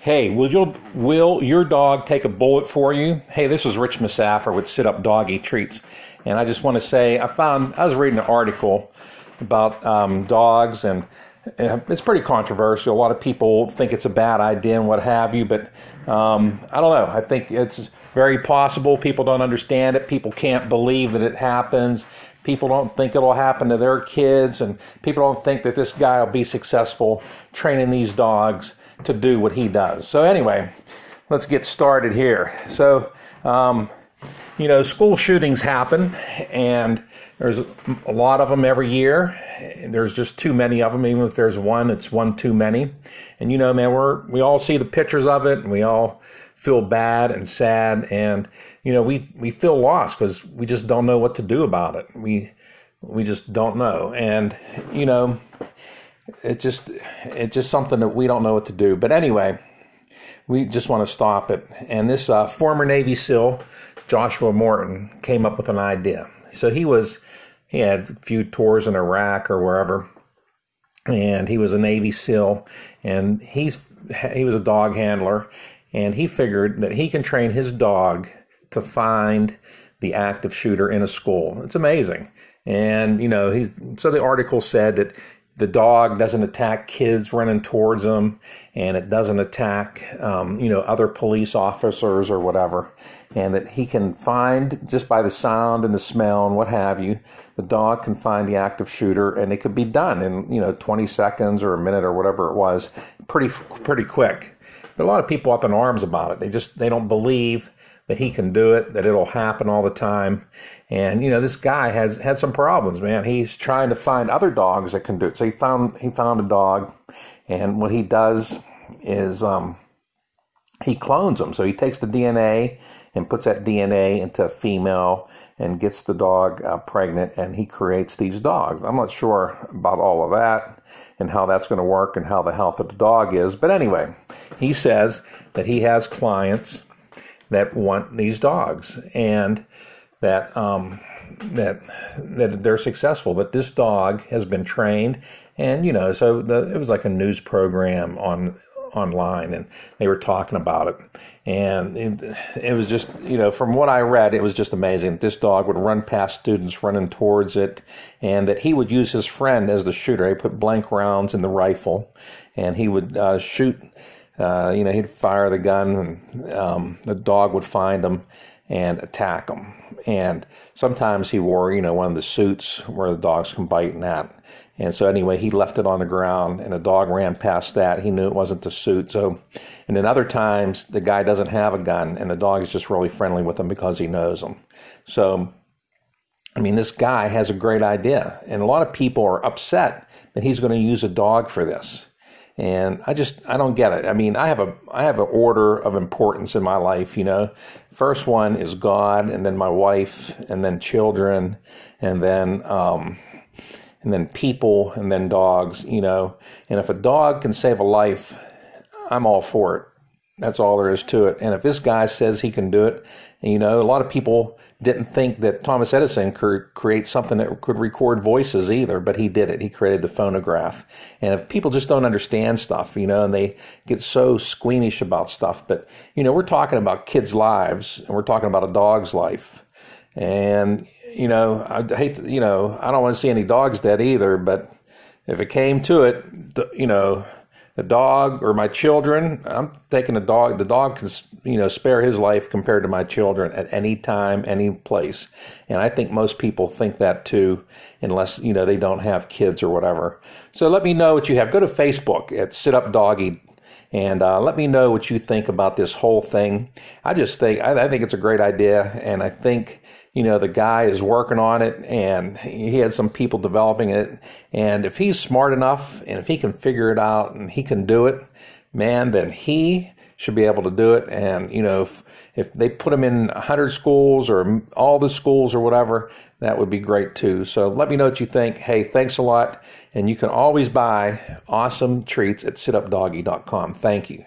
Hey, will your will your dog take a bullet for you? Hey, this is Rich Musafir with Sit Up Doggy Treats, and I just want to say I found I was reading an article about um, dogs, and uh, it's pretty controversial. A lot of people think it's a bad idea and what have you, but um, I don't know. I think it's very possible. People don't understand it. People can't believe that it happens. People don't think it'll happen to their kids, and people don't think that this guy will be successful training these dogs to do what he does. So, anyway, let's get started here. So, um, you know, school shootings happen, and there's a lot of them every year. There's just too many of them. Even if there's one, it's one too many. And you know, man, we're we all see the pictures of it, and we all feel bad and sad, and you know, we we feel lost because we just don't know what to do about it. We we just don't know, and you know, it's just it's just something that we don't know what to do. But anyway, we just want to stop it. And this uh, former Navy SEAL, Joshua Morton, came up with an idea. So he was he had a few tours in Iraq or wherever, and he was a Navy SEAL, and he's he was a dog handler, and he figured that he can train his dog to find the active shooter in a school. It's amazing. And you know, he's so the article said that the dog doesn't attack kids running towards them, and it doesn't attack, um, you know, other police officers or whatever, and that he can find just by the sound and the smell and what have you, the dog can find the active shooter, and it could be done in you know 20 seconds or a minute or whatever it was, pretty pretty quick. But a lot of people up in arms about it. They just they don't believe that he can do it, that it'll happen all the time. And you know, this guy has had some problems, man. He's trying to find other dogs that can do it. So he found he found a dog, and what he does is um, he clones them. So he takes the DNA and puts that DNA into a female and gets the dog uh, pregnant, and he creates these dogs. I'm not sure about all of that and how that's going to work and how the health of the dog is, but anyway, he says that he has clients that want these dogs and that um, that that they're successful. That this dog has been trained, and you know, so the, it was like a news program on online, and they were talking about it, and it, it was just you know, from what I read, it was just amazing. This dog would run past students running towards it, and that he would use his friend as the shooter. He put blank rounds in the rifle, and he would uh, shoot uh, you know, he'd fire the gun, and um, the dog would find him and attack him. And sometimes he wore, you know, one of the suits where the dogs can bite and that. And so anyway, he left it on the ground, and the dog ran past that. He knew it wasn't the suit. So, and then other times the guy doesn't have a gun, and the dog is just really friendly with him because he knows him. So, I mean, this guy has a great idea, and a lot of people are upset that he's going to use a dog for this and I just I don't get it. I mean, I have a I have an order of importance in my life. You know, first one is God, and then my wife, and then children, and then um, and then people, and then dogs. You know, and if a dog can save a life, I'm all for it. That's all there is to it. And if this guy says he can do it, you know, a lot of people didn't think that Thomas Edison could create something that could record voices either, but he did it. He created the phonograph. And if people just don't understand stuff, you know, and they get so squeamish about stuff, but, you know, we're talking about kids' lives and we're talking about a dog's life. And, you know, I hate to, you know, I don't want to see any dogs dead either, but if it came to it, you know, the dog or my children, I'm taking a dog. The dog can, you know, spare his life compared to my children at any time, any place. And I think most people think that too, unless, you know, they don't have kids or whatever. So let me know what you have. Go to Facebook at Sit Up Doggy and uh, let me know what you think about this whole thing. I just think I, I think it's a great idea, and I think you know, the guy is working on it and he had some people developing it. And if he's smart enough and if he can figure it out and he can do it, man, then he should be able to do it. And, you know, if, if they put him in 100 schools or all the schools or whatever, that would be great too. So let me know what you think. Hey, thanks a lot. And you can always buy awesome treats at situpdoggy.com. Thank you.